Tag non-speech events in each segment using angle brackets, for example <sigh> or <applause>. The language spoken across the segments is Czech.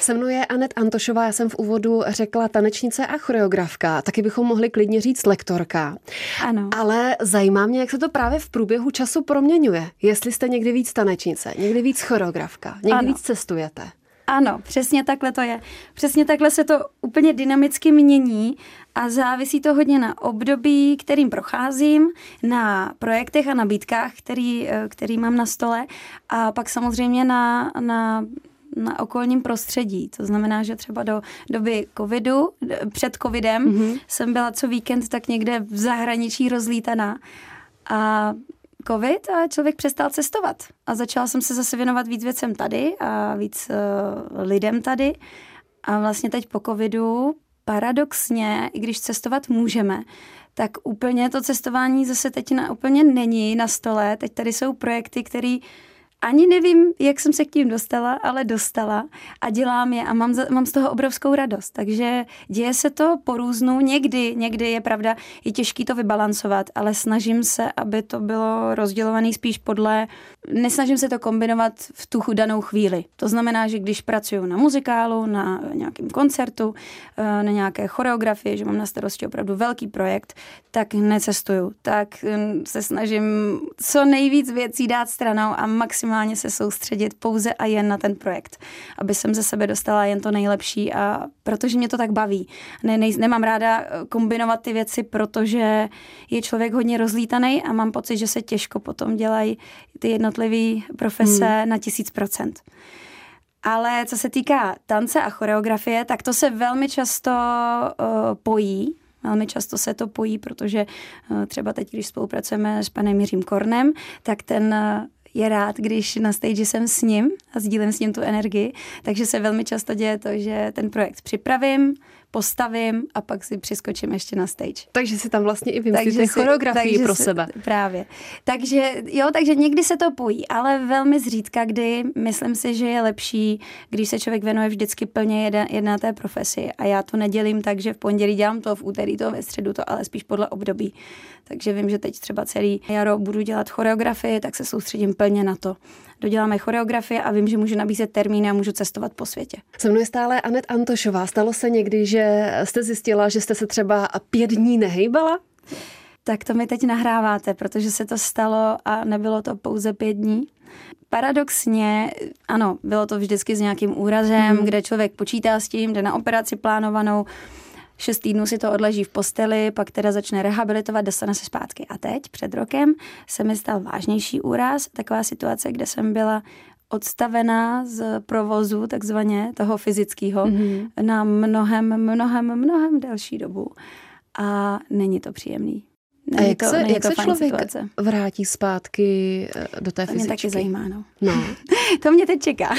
Se mnou je Anet Antošová, já jsem v úvodu řekla tanečnice a choreografka, taky bychom mohli klidně říct lektorka. Ano. Ale zajímá mě, jak se to právě v průběhu času proměňuje. Jestli jste někdy víc tanečnice, někdy víc choreografka, někdy ano. víc cestujete. Ano, přesně takhle to je. Přesně takhle se to úplně dynamicky mění a závisí to hodně na období, kterým procházím, na projektech a nabídkách, který, eh, který mám na stole a pak samozřejmě na, na na okolním prostředí. To znamená, že třeba do doby covidu, před covidem, mm-hmm. jsem byla co víkend tak někde v zahraničí rozlítaná. A covid a člověk přestal cestovat. A začala jsem se zase věnovat víc věcem tady a víc uh, lidem tady. A vlastně teď po covidu paradoxně, i když cestovat můžeme, tak úplně to cestování zase teď na, úplně není na stole. Teď tady jsou projekty, které ani nevím, jak jsem se k tím dostala, ale dostala a dělám je a mám, za, mám z toho obrovskou radost. Takže děje se to po různu. Někdy, někdy je pravda, je těžký to vybalancovat, ale snažím se, aby to bylo rozdělované spíš podle, nesnažím se to kombinovat v tu danou chvíli. To znamená, že když pracuji na muzikálu, na nějakém koncertu, eh, na nějaké choreografii, že mám na starosti opravdu velký projekt, tak necestuju. Tak hm, se snažím co nejvíc věcí dát stranou a maximálně maximálně se soustředit pouze a jen na ten projekt, aby jsem ze sebe dostala jen to nejlepší a protože mě to tak baví. Ne, ne, nemám ráda eh, kombinovat ty věci, protože je člověk hodně rozlítaný a mám pocit, že se těžko potom dělají ty jednotlivé profese hmm. na tisíc procent. Ale co se týká tance a choreografie, tak to se velmi často uh, pojí. Velmi často se to pojí, protože uh, třeba teď, když spolupracujeme s panem Jiřím Kornem, tak ten uh, je rád, když na stage jsem s ním a sdílím s ním tu energii, takže se velmi často děje to, že ten projekt připravím, postavím a pak si přiskočím ještě na stage. Takže si tam vlastně i vymyslíte choreografii pro si, sebe. Právě. Takže jo, takže někdy se to pojí, ale velmi zřídka, kdy myslím si, že je lepší, když se člověk věnuje vždycky plně jedna, jedna té profesi a já to nedělím tak, že v pondělí dělám to, v úterý to, ve středu to, ale spíš podle období. Takže vím, že teď třeba celý jaro budu dělat choreografii, tak se soustředím plně na to doděláme choreografie a vím, že můžu nabízet termíny a můžu cestovat po světě. Se mnou je stále Anet Antošová. Stalo se někdy, že jste zjistila, že jste se třeba pět dní nehejbala? Tak to mi teď nahráváte, protože se to stalo a nebylo to pouze pět dní. Paradoxně, ano, bylo to vždycky s nějakým úrazem, hmm. kde člověk počítá s tím, jde na operaci plánovanou, šest týdnů si to odleží v posteli, pak teda začne rehabilitovat, dostane se zpátky. A teď, před rokem, se mi stal vážnější úraz, taková situace, kde jsem byla odstavená z provozu, takzvaně toho fyzického, mm-hmm. na mnohem, mnohem, mnohem delší dobu. A není to příjemný. Není a jak to, se, jak se člověk situace. vrátí zpátky eh, do té to fyzičky? To mě taky zajímá, no. no. <laughs> to mě teď čeká. <laughs>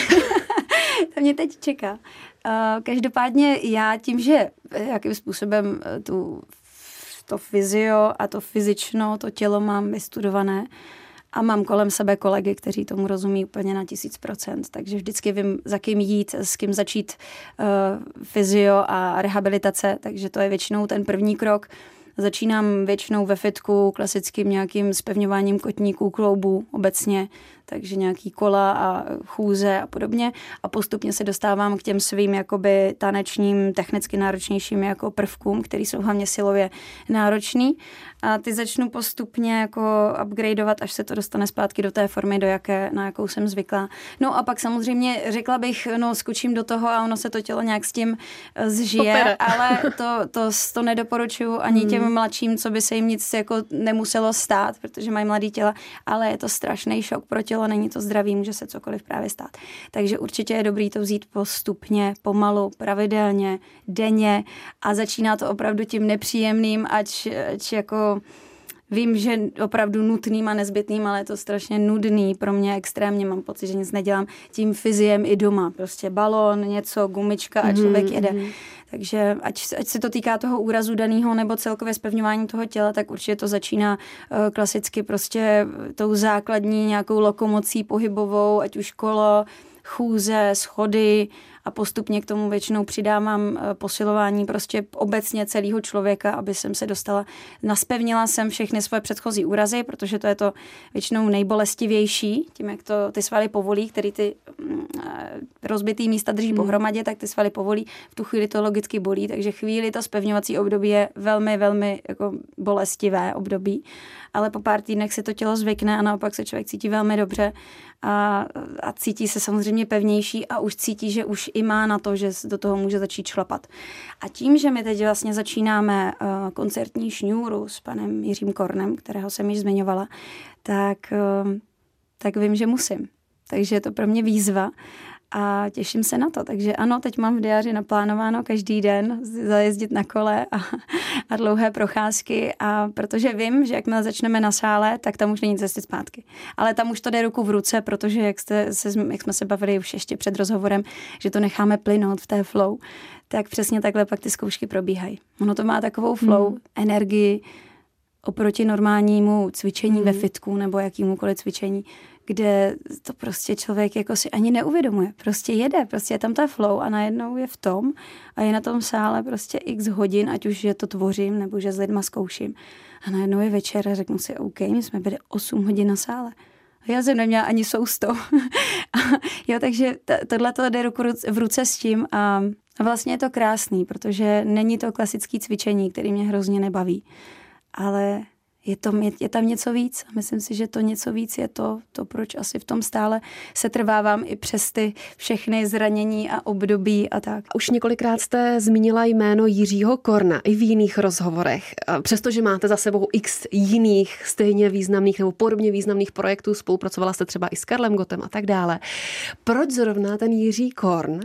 to mě teď čeká. Uh, každopádně já tím, že eh, jakým způsobem tu, to fyzio a to fyzično, to tělo mám vystudované a mám kolem sebe kolegy, kteří tomu rozumí úplně na tisíc procent, takže vždycky vím, za kým jít, s kým začít uh, fyzio a rehabilitace, takže to je většinou ten první krok. Začínám většinou ve fitku klasickým nějakým spevňováním kotníků, kloubů obecně, takže nějaký kola a chůze a podobně. A postupně se dostávám k těm svým jakoby tanečním, technicky náročnějším jako prvkům, který jsou hlavně silově náročný. A ty začnu postupně jako upgradeovat, až se to dostane zpátky do té formy, do jaké, na jakou jsem zvyklá. No a pak samozřejmě řekla bych, no skočím do toho a ono se to tělo nějak s tím eh, zžije, Popere. <laughs> ale to, to, to nedoporučuju ani hmm. těm mladším, co by se jim nic jako nemuselo stát, protože mají mladý těla, ale je to strašný šok pro tělo není to zdravý, může se cokoliv právě stát. Takže určitě je dobrý to vzít postupně, pomalu, pravidelně, denně a začíná to opravdu tím nepříjemným, ať, ať jako vím, že opravdu nutným a nezbytným, ale je to strašně nudný pro mě extrémně. Mám pocit, že nic nedělám tím fyziem i doma. Prostě balon, něco, gumička a člověk mm-hmm. jede. Takže ať, ať se to týká toho úrazu daného nebo celkově spevňování toho těla, tak určitě to začíná uh, klasicky prostě tou základní nějakou lokomocí pohybovou, ať už kolo, chůze, schody a postupně k tomu většinou přidávám eh, posilování prostě obecně celého člověka, aby jsem se dostala, naspevnila jsem všechny svoje předchozí úrazy, protože to je to většinou nejbolestivější, tím jak to ty svaly povolí, který ty mm, eh, rozbitý místa drží hmm. pohromadě, tak ty svaly povolí, v tu chvíli to logicky bolí, takže chvíli to spevňovací období je velmi, velmi jako bolestivé období, ale po pár týdnech se to tělo zvykne a naopak se člověk cítí velmi dobře a, a cítí se samozřejmě pevnější a už cítí, že už i má na to, že do toho může začít šlapat. A tím, že my teď vlastně začínáme uh, koncertní šňůru s panem Jiřím Kornem, kterého jsem již zmiňovala, tak, uh, tak vím, že musím. Takže je to pro mě výzva a těším se na to. Takže ano, teď mám v diáři naplánováno každý den zajezdit na kole a, a dlouhé procházky a protože vím, že jakmile začneme na sále, tak tam už není cesty zpátky. Ale tam už to jde ruku v ruce, protože jak, jste se, jak jsme se bavili už ještě před rozhovorem, že to necháme plynout v té flow, tak přesně takhle pak ty zkoušky probíhají. Ono to má takovou flow, hmm. energii, oproti normálnímu cvičení hmm. ve fitku nebo jakýmukoliv cvičení, kde to prostě člověk jako si ani neuvědomuje. Prostě jede, prostě je tam ta flow a najednou je v tom a je na tom sále prostě x hodin, ať už je to tvořím nebo že s lidma zkouším. A najednou je večer a řeknu si, OK, my jsme byli 8 hodin na sále. Já jsem neměla ani sousto. <laughs> jo, takže t- tohle to jde ruku v ruce s tím a vlastně je to krásný, protože není to klasický cvičení, který mě hrozně nebaví. Ale je, to, je, je tam něco víc. Myslím si, že to něco víc je to, to, proč asi v tom stále se trvávám i přes ty všechny zranění a období a tak. Už několikrát jste zmínila jméno Jiřího Korna i v jiných rozhovorech. Přestože máte za sebou x jiných stejně významných nebo podobně významných projektů, spolupracovala jste třeba i s Karlem Gotem a tak dále. Proč zrovna ten Jiří Korn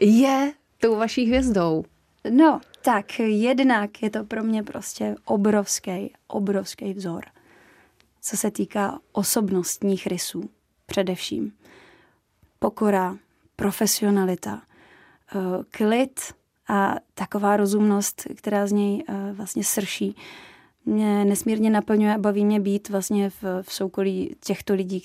je tou vaší hvězdou? No, tak jednak je to pro mě prostě obrovský, obrovský vzor, co se týká osobnostních rysů především. Pokora, profesionalita, eh, klid a taková rozumnost, která z něj eh, vlastně srší, mě nesmírně naplňuje a baví mě být vlastně v, v soukolí těchto lidí,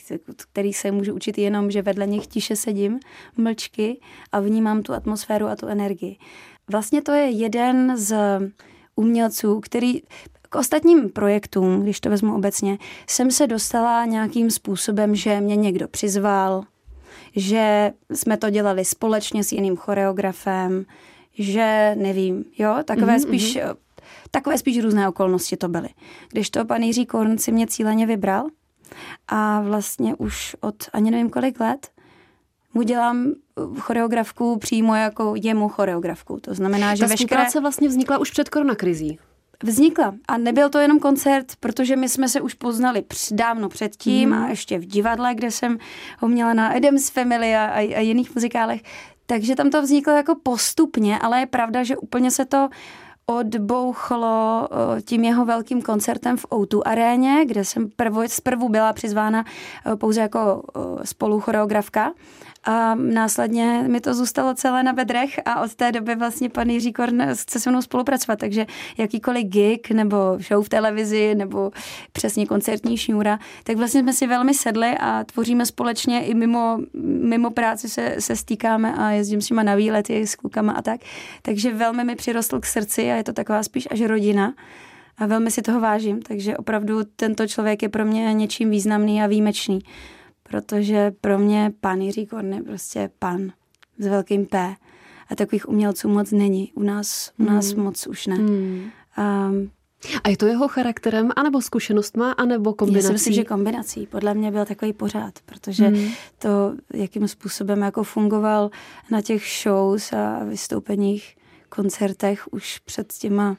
který se můžu učit jenom, že vedle nich tiše sedím, mlčky a vnímám tu atmosféru a tu energii. Vlastně to je jeden z umělců, který k ostatním projektům, když to vezmu obecně, jsem se dostala nějakým způsobem, že mě někdo přizval, že jsme to dělali společně s jiným choreografem, že nevím, jo, takové mm-hmm. spíš takové spíš různé okolnosti to byly. Když to pan Jiří Korn si mě cíleně vybral a vlastně už od ani nevím kolik let mu dělám choreografku přímo jako jemu choreografku. To znamená, že Ta veškeré... vlastně vznikla už před koronakrizí. Vznikla. A nebyl to jenom koncert, protože my jsme se už poznali dávno předtím mm. a ještě v divadle, kde jsem ho měla na Adams Family a, a jiných muzikálech. Takže tam to vzniklo jako postupně, ale je pravda, že úplně se to odbouchlo tím jeho velkým koncertem v O2 aréně, kde jsem prvo, zprvu byla přizvána pouze jako spoluchoreografka a následně mi to zůstalo celé na bedrech a od té doby vlastně pan Jiří Korn chce se mnou spolupracovat, takže jakýkoliv gig nebo show v televizi nebo přesně koncertní šňůra, tak vlastně jsme si velmi sedli a tvoříme společně i mimo, mimo práci se, se stýkáme a jezdím s nima na výlety s klukama a tak. Takže velmi mi přirostl k srdci a je to taková spíš až rodina. A velmi si toho vážím, takže opravdu tento člověk je pro mě něčím významný a výjimečný protože pro mě pan Jiří Korn je prostě pan s velkým P. A takových umělců moc není. U nás, u nás hmm. moc už ne. Hmm. Um, a je to jeho charakterem, anebo zkušenostma, anebo kombinací? Já si myslím, že kombinací. Podle mě byl takový pořád, protože hmm. to, jakým způsobem jako fungoval na těch shows a vystoupeních, koncertech už před těma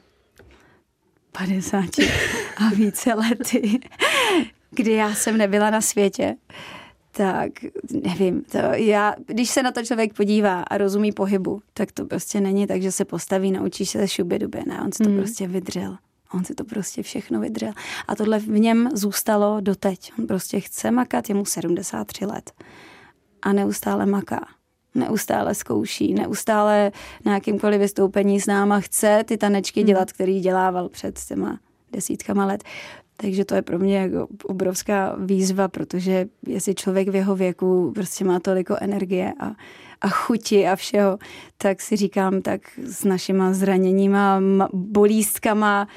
50 a více lety, <laughs> kdy já jsem nebyla na světě, tak nevím, to já, když se na to člověk podívá a rozumí pohybu, tak to prostě není tak, že se postaví, naučí se šuby dubě, ne, on si to hmm. prostě vydřel. On si to prostě všechno vydřel. A tohle v něm zůstalo doteď. On prostě chce makat, je mu 73 let. A neustále maká. Neustále zkouší, neustále na jakýmkoliv vystoupení s náma chce ty tanečky hmm. dělat, který dělával před těma desítkama let Takže to je pro mě jako obrovská výzva, protože jestli člověk v jeho věku prostě má toliko energie a, a chuti a všeho, tak si říkám, tak s našima zraněníma, bolístkama,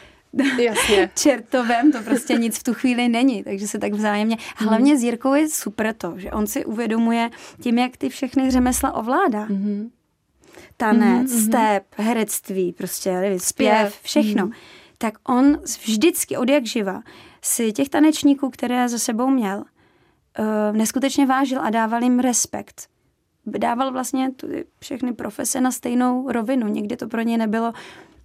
Jasně. <laughs> čertovem, to prostě nic v tu chvíli není, takže se tak vzájemně. Hlavně s Jirkou je super to, že on si uvědomuje tím, jak ty všechny řemesla ovládá. Mm-hmm. Tanec, mm-hmm. step, herectví, prostě nevím, zpěv, všechno. Mm-hmm. Tak on vždycky od jak živa si těch tanečníků, které za sebou měl, uh, neskutečně vážil a dával jim respekt dával vlastně všechny profese na stejnou rovinu. Někdy to pro ně nebylo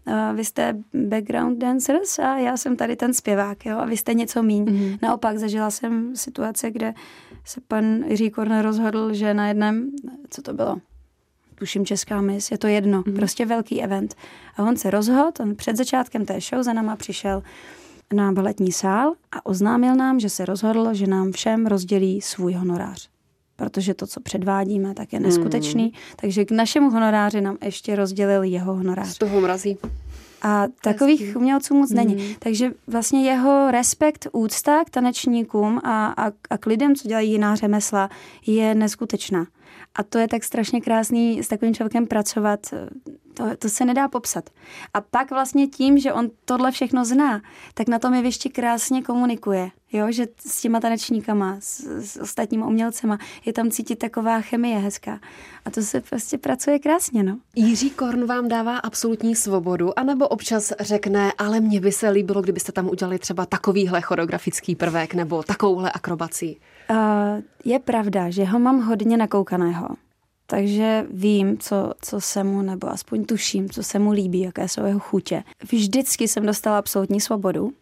uh, vy jste background dancers a já jsem tady ten zpěvák, jo, a vy jste něco míň. Mm-hmm. Naopak zažila jsem situace, kde se pan Jiří Korne rozhodl, že na jednom, co to bylo, tuším Česká mis, je to jedno, mm-hmm. prostě velký event. A on se rozhodl, on před začátkem té show za náma přišel na baletní sál a oznámil nám, že se rozhodl, že nám všem rozdělí svůj honorář protože to, co předvádíme, tak je neskutečný. Mm. Takže k našemu honoráři nám ještě rozdělil jeho honorář. Z toho mrazí. A takových Hezký. umělců moc mm. není. Mhm. Takže vlastně jeho respekt, úcta k tanečníkům a, a, a k lidem, co dělají jiná řemesla, je neskutečná. A to je tak strašně krásný s takovým člověkem pracovat. To, to se nedá popsat. A pak vlastně tím, že on tohle všechno zná, tak na tom je ještě krásně komunikuje. Jo, že s těma tanečníkama, s, s ostatníma umělcema je tam cítit taková chemie hezká. A to se prostě pracuje krásně, no. Jiří Korn vám dává absolutní svobodu, anebo občas řekne, ale mně by se líbilo, kdybyste tam udělali třeba takovýhle choreografický prvek nebo takovouhle akrobací. Uh, je pravda, že ho mám hodně nakoukaného. Takže vím, co, co se mu, nebo aspoň tuším, co se mu líbí, jaké jsou jeho chutě. Vždycky jsem dostala absolutní svobodu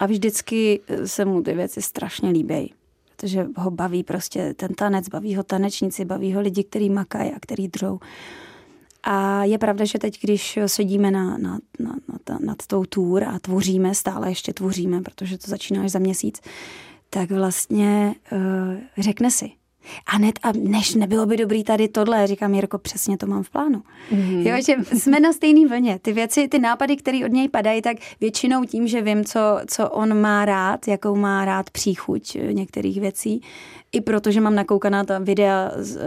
a vždycky se mu ty věci strašně líbí. Protože ho baví prostě ten tanec, baví ho tanečníci, baví ho lidi, kteří makají a který drou. A je pravda, že teď, když sedíme na, na, na, na, nad tou tour a tvoříme, stále ještě tvoříme, protože to začíná až za měsíc, tak vlastně uh, řekne si, a net, a než nebylo by dobrý tady tohle, říkám Jirko, přesně to mám v plánu. Mm-hmm. Jo, že jsme na stejný vlně. Ty věci, ty nápady, které od něj padají, tak většinou tím, že vím, co, co on má rád, jakou má rád příchuť eh, některých věcí, i protože mám nakoukaná ta videa z,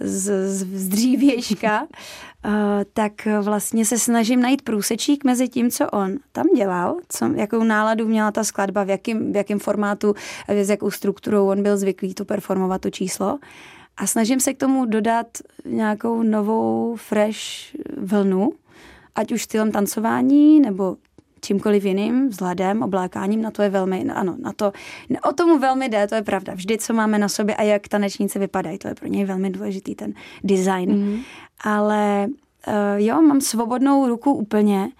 z, z dřívějška, uh, <laughs> tak vlastně se snažím najít průsečík mezi tím, co on tam dělal, co, jakou náladu měla ta skladba, v jakém, v jakém formátu, s jakou strukturou on byl zvyklý to performovat, to číslo. A snažím se k tomu dodat nějakou novou, fresh vlnu, ať už stylem tancování, nebo čímkoliv jiným, vzhledem, oblákáním, na to je velmi, ano, na to, o tomu velmi jde, to je pravda. Vždy, co máme na sobě a jak tanečníci vypadají, to je pro něj velmi důležitý ten design. Mm. Ale uh, jo, mám svobodnou ruku úplně,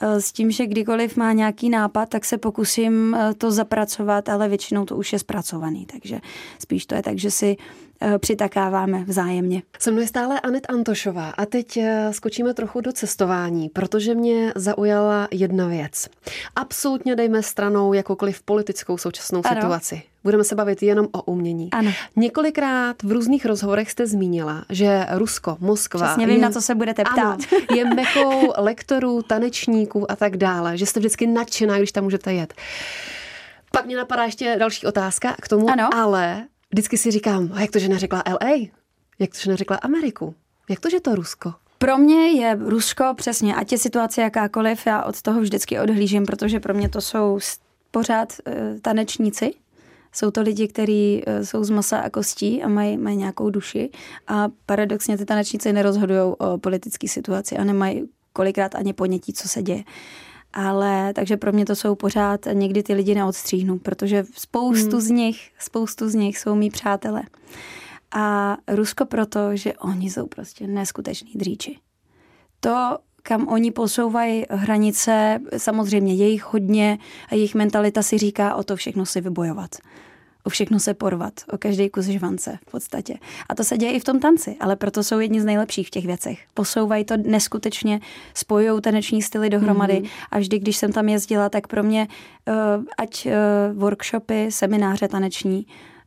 eh, s tím, že kdykoliv má nějaký nápad, tak se pokusím eh, to zapracovat, ale většinou to už je zpracovaný, takže spíš to je tak, že si Eh, přitakáváme vzájemně. Se mnou je stále Anet Antošová a teď eh, skočíme trochu do cestování, protože mě zaujala jedna věc. Absolutně dejme stranou jakoukoliv politickou současnou ano. situaci. Budeme se bavit jenom o umění. Ano. Několikrát v různých rozhovorech jste zmínila, že Rusko, Moskva. Přesně vím, je, na co se budete ptát. Ano, <laughs> je mekou lektorů, tanečníků a tak dále, že jste vždycky nadšená, když tam můžete jet. Pak mě napadá ještě další otázka k tomu, ano. ale vždycky si říkám, jak to, že neřekla LA? Jak to, že neřekla Ameriku? Jak to, že to Rusko? Pro mě je Rusko přesně, ať je situace jakákoliv, já od toho vždycky odhlížím, protože pro mě to jsou pořád uh, tanečníci. Jsou to lidi, kteří uh, jsou z masa a kostí a mají, mají nějakou duši. A paradoxně ty tanečníci nerozhodují o politické situaci a nemají kolikrát ani ponětí, co se děje. Ale takže pro mě to jsou pořád někdy ty lidi neodstříhnu, protože spoustu hmm. z nich, spoustu z nich jsou mý přátelé. A Rusko proto, že oni jsou prostě neskuteční dříči. To, kam oni posouvají hranice, samozřejmě jejich hodně a jejich mentalita si říká o to všechno si vybojovat o všechno se porvat, o každý kus žvance v podstatě. A to se děje i v tom tanci, ale proto jsou jedni z nejlepších v těch věcech. Posouvají to neskutečně, spojují taneční styly dohromady mm-hmm. a vždy, když jsem tam jezdila, tak pro mě, uh, ať uh, workshopy, semináře taneční,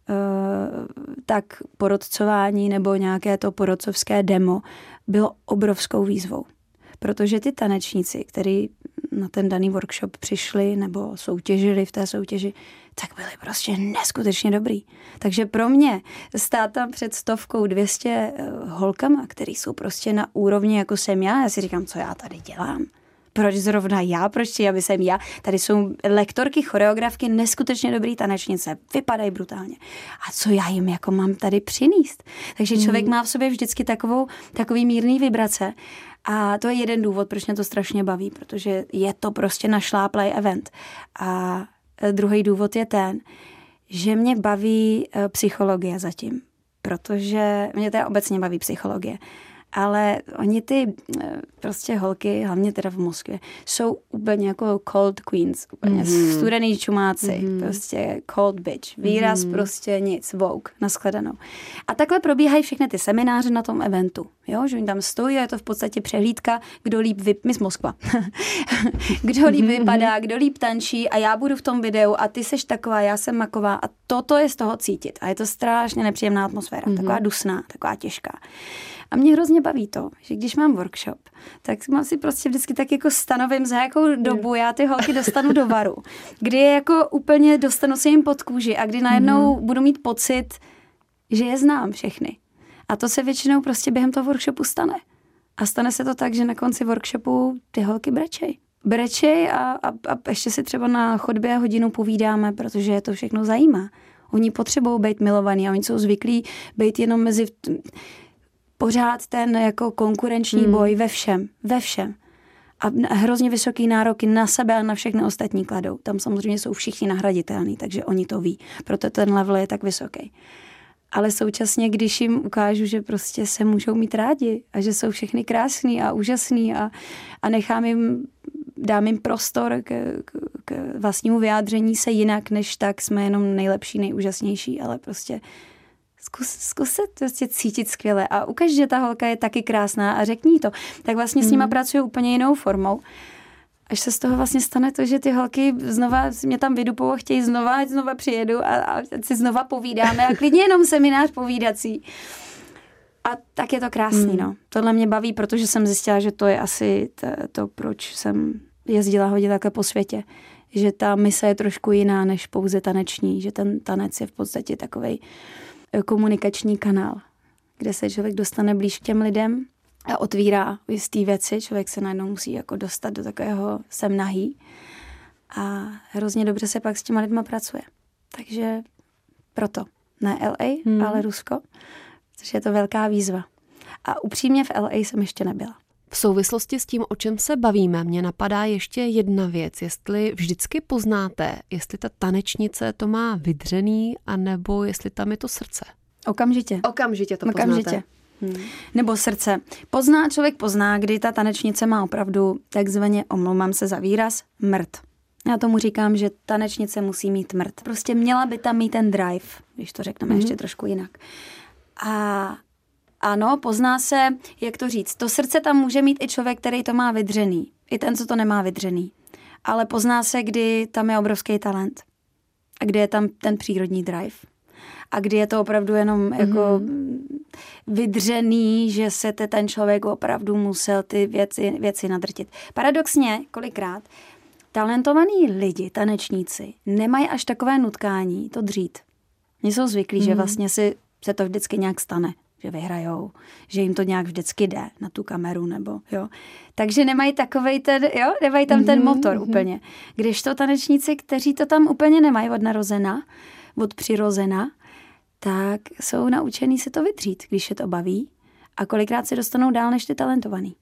Uh, tak porodcování nebo nějaké to porodcovské demo bylo obrovskou výzvou. Protože ty tanečníci, který na ten daný workshop přišli nebo soutěžili v té soutěži, tak byli prostě neskutečně dobrý. Takže pro mě stát tam před stovkou 200 eh, holkama, který jsou prostě na úrovni jako jsem já, já si říkám, co já tady dělám proč zrovna já, proč já by jsem já. Tady jsou lektorky, choreografky, neskutečně dobrý tanečnice, vypadají brutálně. A co já jim jako mám tady přinést? Takže člověk mm. má v sobě vždycky takovou, takový mírný vibrace. A to je jeden důvod, proč mě to strašně baví, protože je to prostě našláplej event. A e, druhý důvod je ten, že mě baví e, psychologie zatím, protože mě teda obecně baví psychologie ale oni ty eh, prostě holky, hlavně teda v Moskvě, jsou úplně jako cold queens, úplně mm-hmm. studený čumáci, mm-hmm. prostě cold bitch, výraz mm-hmm. prostě nic, vogue, naskledanou. A takhle probíhají všechny ty semináře na tom eventu, jo, že oni tam stojí a je to v podstatě přehlídka, kdo líp vy... my z Moskva, <laughs> kdo líp mm-hmm. vypadá, kdo líp tančí a já budu v tom videu a ty seš taková, já jsem maková a toto je z toho cítit a je to strašně nepříjemná atmosféra, mm-hmm. taková dusná, taková těžká. A mě hrozně baví to, že když mám workshop, tak mám si prostě vždycky tak jako stanovím, za jakou dobu já ty holky dostanu do varu. Kdy je jako úplně dostanu se jim pod kůži a kdy najednou mm-hmm. budu mít pocit, že je znám všechny. A to se většinou prostě během toho workshopu stane. A stane se to tak, že na konci workshopu ty holky brečej. Brečej a, a, a ještě si třeba na chodbě hodinu povídáme, protože je to všechno zajímá. Oni potřebují být milovaní a oni jsou zvyklí být jenom mezi pořád ten jako konkurenční hmm. boj ve všem, ve všem. A hrozně vysoký nároky na sebe a na všechny ostatní kladou. Tam samozřejmě jsou všichni nahraditelní, takže oni to ví. Proto ten level je tak vysoký. Ale současně, když jim ukážu, že prostě se můžou mít rádi a že jsou všechny krásný a úžasný a, a nechám jim, dám jim prostor k, k, k vlastnímu vyjádření se jinak, než tak jsme jenom nejlepší, nejúžasnější, ale prostě zkus, zkus se prostě cítit skvěle a ukaž, že ta holka je taky krásná a řekni to. Tak vlastně mm. s nima mhm. pracuji úplně jinou formou. Až se z toho vlastně stane to, že ty holky znova mě tam vydupou a chtějí znova, ať znova přijedu a, a si znova povídáme a klidně jenom seminář povídací. A tak je to krásný, mm. no. Tohle mě baví, protože jsem zjistila, že to je asi to, to proč jsem jezdila hodně takhle po světě. Že ta mise je trošku jiná než pouze taneční, že ten tanec je v podstatě takovej komunikační kanál, kde se člověk dostane blíž k těm lidem a otvírá jistý věci. Člověk se najednou musí jako dostat do takového sem nahý a hrozně dobře se pak s těma lidma pracuje. Takže proto. Ne LA, hmm. ale Rusko, protože je to velká výzva. A upřímně v LA jsem ještě nebyla. V souvislosti s tím, o čem se bavíme, mě napadá ještě jedna věc. Jestli vždycky poznáte, jestli ta tanečnice to má vydřený, anebo jestli tam je to srdce. Okamžitě. Okamžitě to Okamžitě. poznáte. Hmm. Nebo srdce. Pozná, člověk pozná, kdy ta tanečnice má opravdu takzvaně, omlouvám se za výraz, mrt. Já tomu říkám, že tanečnice musí mít mrt. Prostě měla by tam mít ten drive, když to řekneme hmm. ještě trošku jinak. A ano, pozná se, jak to říct. To srdce tam může mít i člověk, který to má vydřený. I ten, co to nemá vydřený. Ale pozná se, kdy tam je obrovský talent. A kdy je tam ten přírodní drive. A kdy je to opravdu jenom mm-hmm. jako vydřený, že se ten člověk opravdu musel ty věci, věci nadrtit. Paradoxně, kolikrát, talentovaní lidi, tanečníci, nemají až takové nutkání to dřít. Oni jsou zvyklí, mm. že mhm. vlastně si se to vždycky nějak stane že vyhrajou, že jim to nějak vždycky jde na tu kameru, nebo jo. Takže nemají takovej ten, jo, nemají tam ten mhm, motor mm-hmm. úplně. Když to tanečníci, kteří to tam úplně nemají od narozena, od přirozena, tak jsou naučený si to vytřít, když je to baví a kolikrát se dostanou dál než ty talentovaný.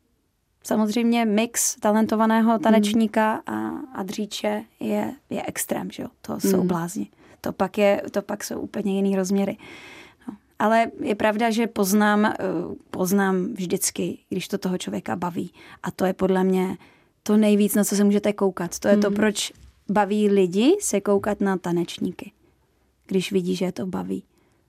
Samozřejmě mix talentovaného mhm. tanečníka a, a dříče je, je extrém, že jo? To mm. jsou mhm. blázni. To pak, je, to pak jsou úplně jiný rozměry. Ale je pravda, že poznám, eh, poznám vždycky, když to toho člověka baví. A to je podle mě to nejvíc, na co se můžete koukat. To je to, hmm. proč baví lidi se koukat na tanečníky. Když vidí, že je to baví.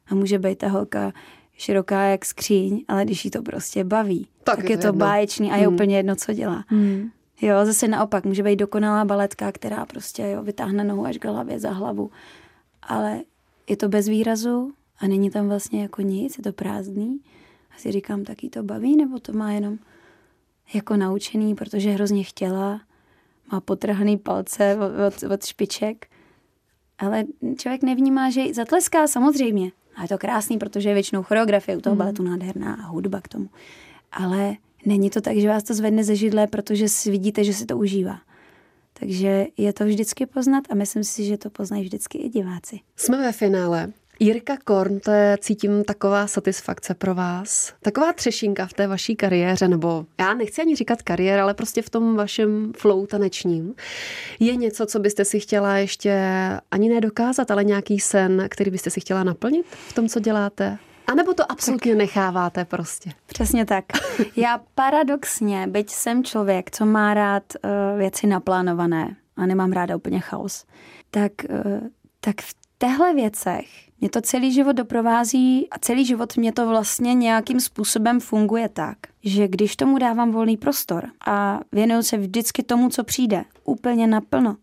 A může být ta holka široká jak skříň, ale když jí to prostě baví, tak, tak je to, jedno. báječný a je mm. úplně jedno, co dělá. Mm. Jo, zase naopak, může být dokonalá baletka, která prostě jo, vytáhne nohu až k hlavě za hlavu. Ale je to bez výrazu, a není tam vlastně jako nic, je to prázdný. A si říkám, taky to baví, nebo to má jenom jako naučený, protože hrozně chtěla, má potrhaný palce od, od, od špiček, ale člověk nevnímá, že zatleská samozřejmě. A je to krásný, protože je většinou choreografie u toho mm. baletu nádherná a hudba k tomu. Ale není to tak, že vás to zvedne ze židle, protože si vidíte, že si to užívá. Takže je to vždycky poznat a myslím si, že to poznají vždycky i diváci. Jsme ve finále. Jirka Korn, to je, cítím, taková satisfakce pro vás. Taková třešinka v té vaší kariéře, nebo já nechci ani říkat kariéra, ale prostě v tom vašem flow tanečním. Je něco, co byste si chtěla ještě ani nedokázat, ale nějaký sen, který byste si chtěla naplnit v tom, co děláte? A nebo to absolutně tak. necháváte prostě? Přesně tak. <laughs> Já paradoxně, byť jsem člověk, co má rád uh, věci naplánované a nemám ráda úplně chaos, tak, uh, tak v těchto věcech mě to celý život doprovází a celý život mě to vlastně nějakým způsobem funguje tak, že když tomu dávám volný prostor a věnuju se vždycky tomu, co přijde, úplně naplno,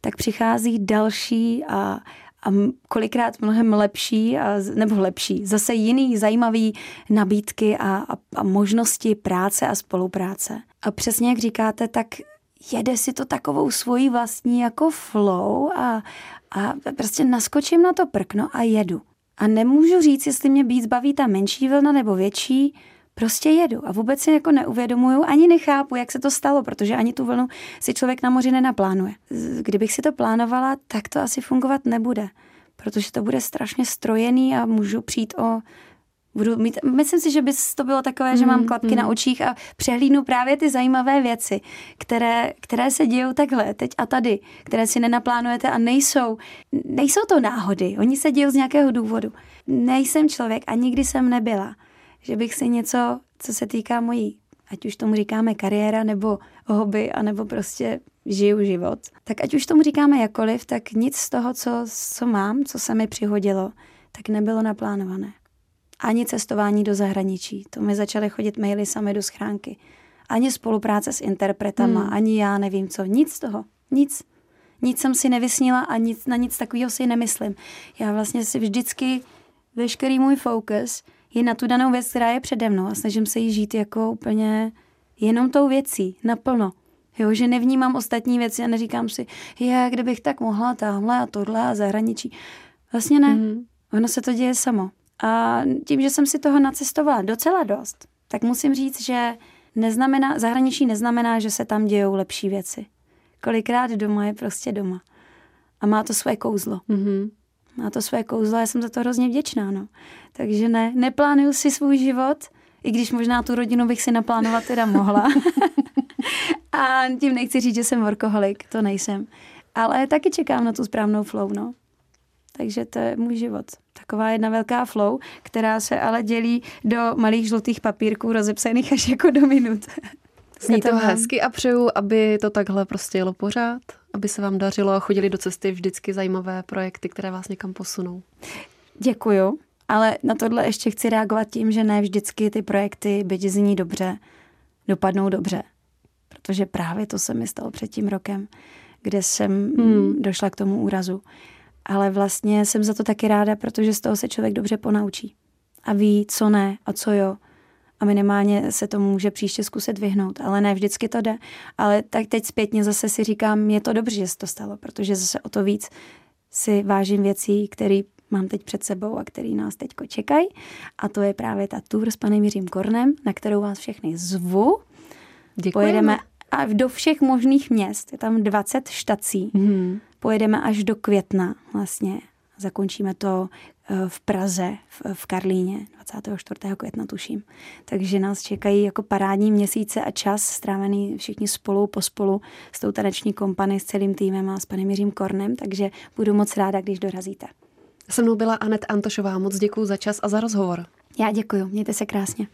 tak přichází další a, a kolikrát mnohem lepší, a, nebo lepší, zase jiný zajímavý nabídky a, a, a možnosti práce a spolupráce. A přesně jak říkáte, tak jede si to takovou svojí vlastní jako flow a, a prostě naskočím na to prkno a jedu. A nemůžu říct, jestli mě víc baví ta menší vlna nebo větší, prostě jedu a vůbec si jako neuvědomuju, ani nechápu, jak se to stalo, protože ani tu vlnu si člověk na moři nenaplánuje. Kdybych si to plánovala, tak to asi fungovat nebude, protože to bude strašně strojený a můžu přijít o budu mít, myslím si, že by to bylo takové, že mám mm, klapky mm. na očích a přehlídnu právě ty zajímavé věci, které, které se dějou takhle, teď a tady, které si nenaplánujete a nejsou, nejsou to náhody, oni se dějou z nějakého důvodu. Nejsem člověk a nikdy jsem nebyla, že bych si něco, co se týká mojí, ať už tomu říkáme kariéra nebo hobby, anebo prostě žiju život, tak ať už tomu říkáme jakoliv, tak nic z toho, co, co mám, co se mi přihodilo, tak nebylo naplánované ani cestování do zahraničí. To mi začaly chodit maily sami do schránky. Ani spolupráce s interpretama, hmm. ani já nevím co. Nic z toho. Nic. Nic jsem si nevysnila a nic, na nic takového si nemyslím. Já vlastně si vždycky, veškerý můj fokus je na tu danou věc, která je přede mnou a snažím se jí žít jako úplně jenom tou věcí, naplno. Jo, že nevnímám ostatní věci a neříkám si, je, kdybych tak mohla tamhle a tohle a zahraničí. Vlastně ne. Mm. Ono se to děje samo. A tím, že jsem si toho nacestovala docela dost, tak musím říct, že neznamená, zahraničí neznamená, že se tam dějou lepší věci. Kolikrát doma je prostě doma. A má to své kouzlo. Mm-hmm. Má to své kouzlo a já jsem za to hrozně vděčná. No. Takže ne, neplánuju si svůj život, i když možná tu rodinu bych si naplánovat teda mohla. <laughs> a tím nechci říct, že jsem workoholik, to nejsem. Ale taky čekám na tu správnou flow, no. Takže to je můj život. Taková jedna velká flow, která se ale dělí do malých žlutých papírků rozepsaných až jako do minut. <laughs> Zní to hezky a přeju, aby to takhle prostě jelo pořád, aby se vám dařilo a chodili do cesty vždycky zajímavé projekty, které vás někam posunou. Děkuju, ale na tohle ještě chci reagovat tím, že ne vždycky ty projekty, byť zní dobře, dopadnou dobře. Protože právě to se mi stalo před tím rokem, kde jsem hmm. došla k tomu úrazu ale vlastně jsem za to taky ráda, protože z toho se člověk dobře ponaučí a ví, co ne a co jo. A minimálně se to může příště zkusit vyhnout, ale ne vždycky to jde. Ale tak teď zpětně zase si říkám, je to dobře, že se to stalo, protože zase o to víc si vážím věcí, které mám teď před sebou a který nás teď čekají. A to je právě ta tour s panem Jiřím Kornem, na kterou vás všechny zvu. Děkujeme. Pojedeme a do všech možných měst. Je tam 20 štací. Mm. Pojedeme až do května vlastně. Zakončíme to eh, v Praze, v Karlíně, 24. května tuším. Takže nás čekají jako parádní měsíce a čas strávený všichni spolu, pospolu s tou taneční kompany, s celým týmem a s panem Jiřím Kornem, takže budu moc ráda, když dorazíte. Se mnou byla Anet Antošová. Moc děkuji za čas a za rozhovor. Já děkuji. Mějte se krásně.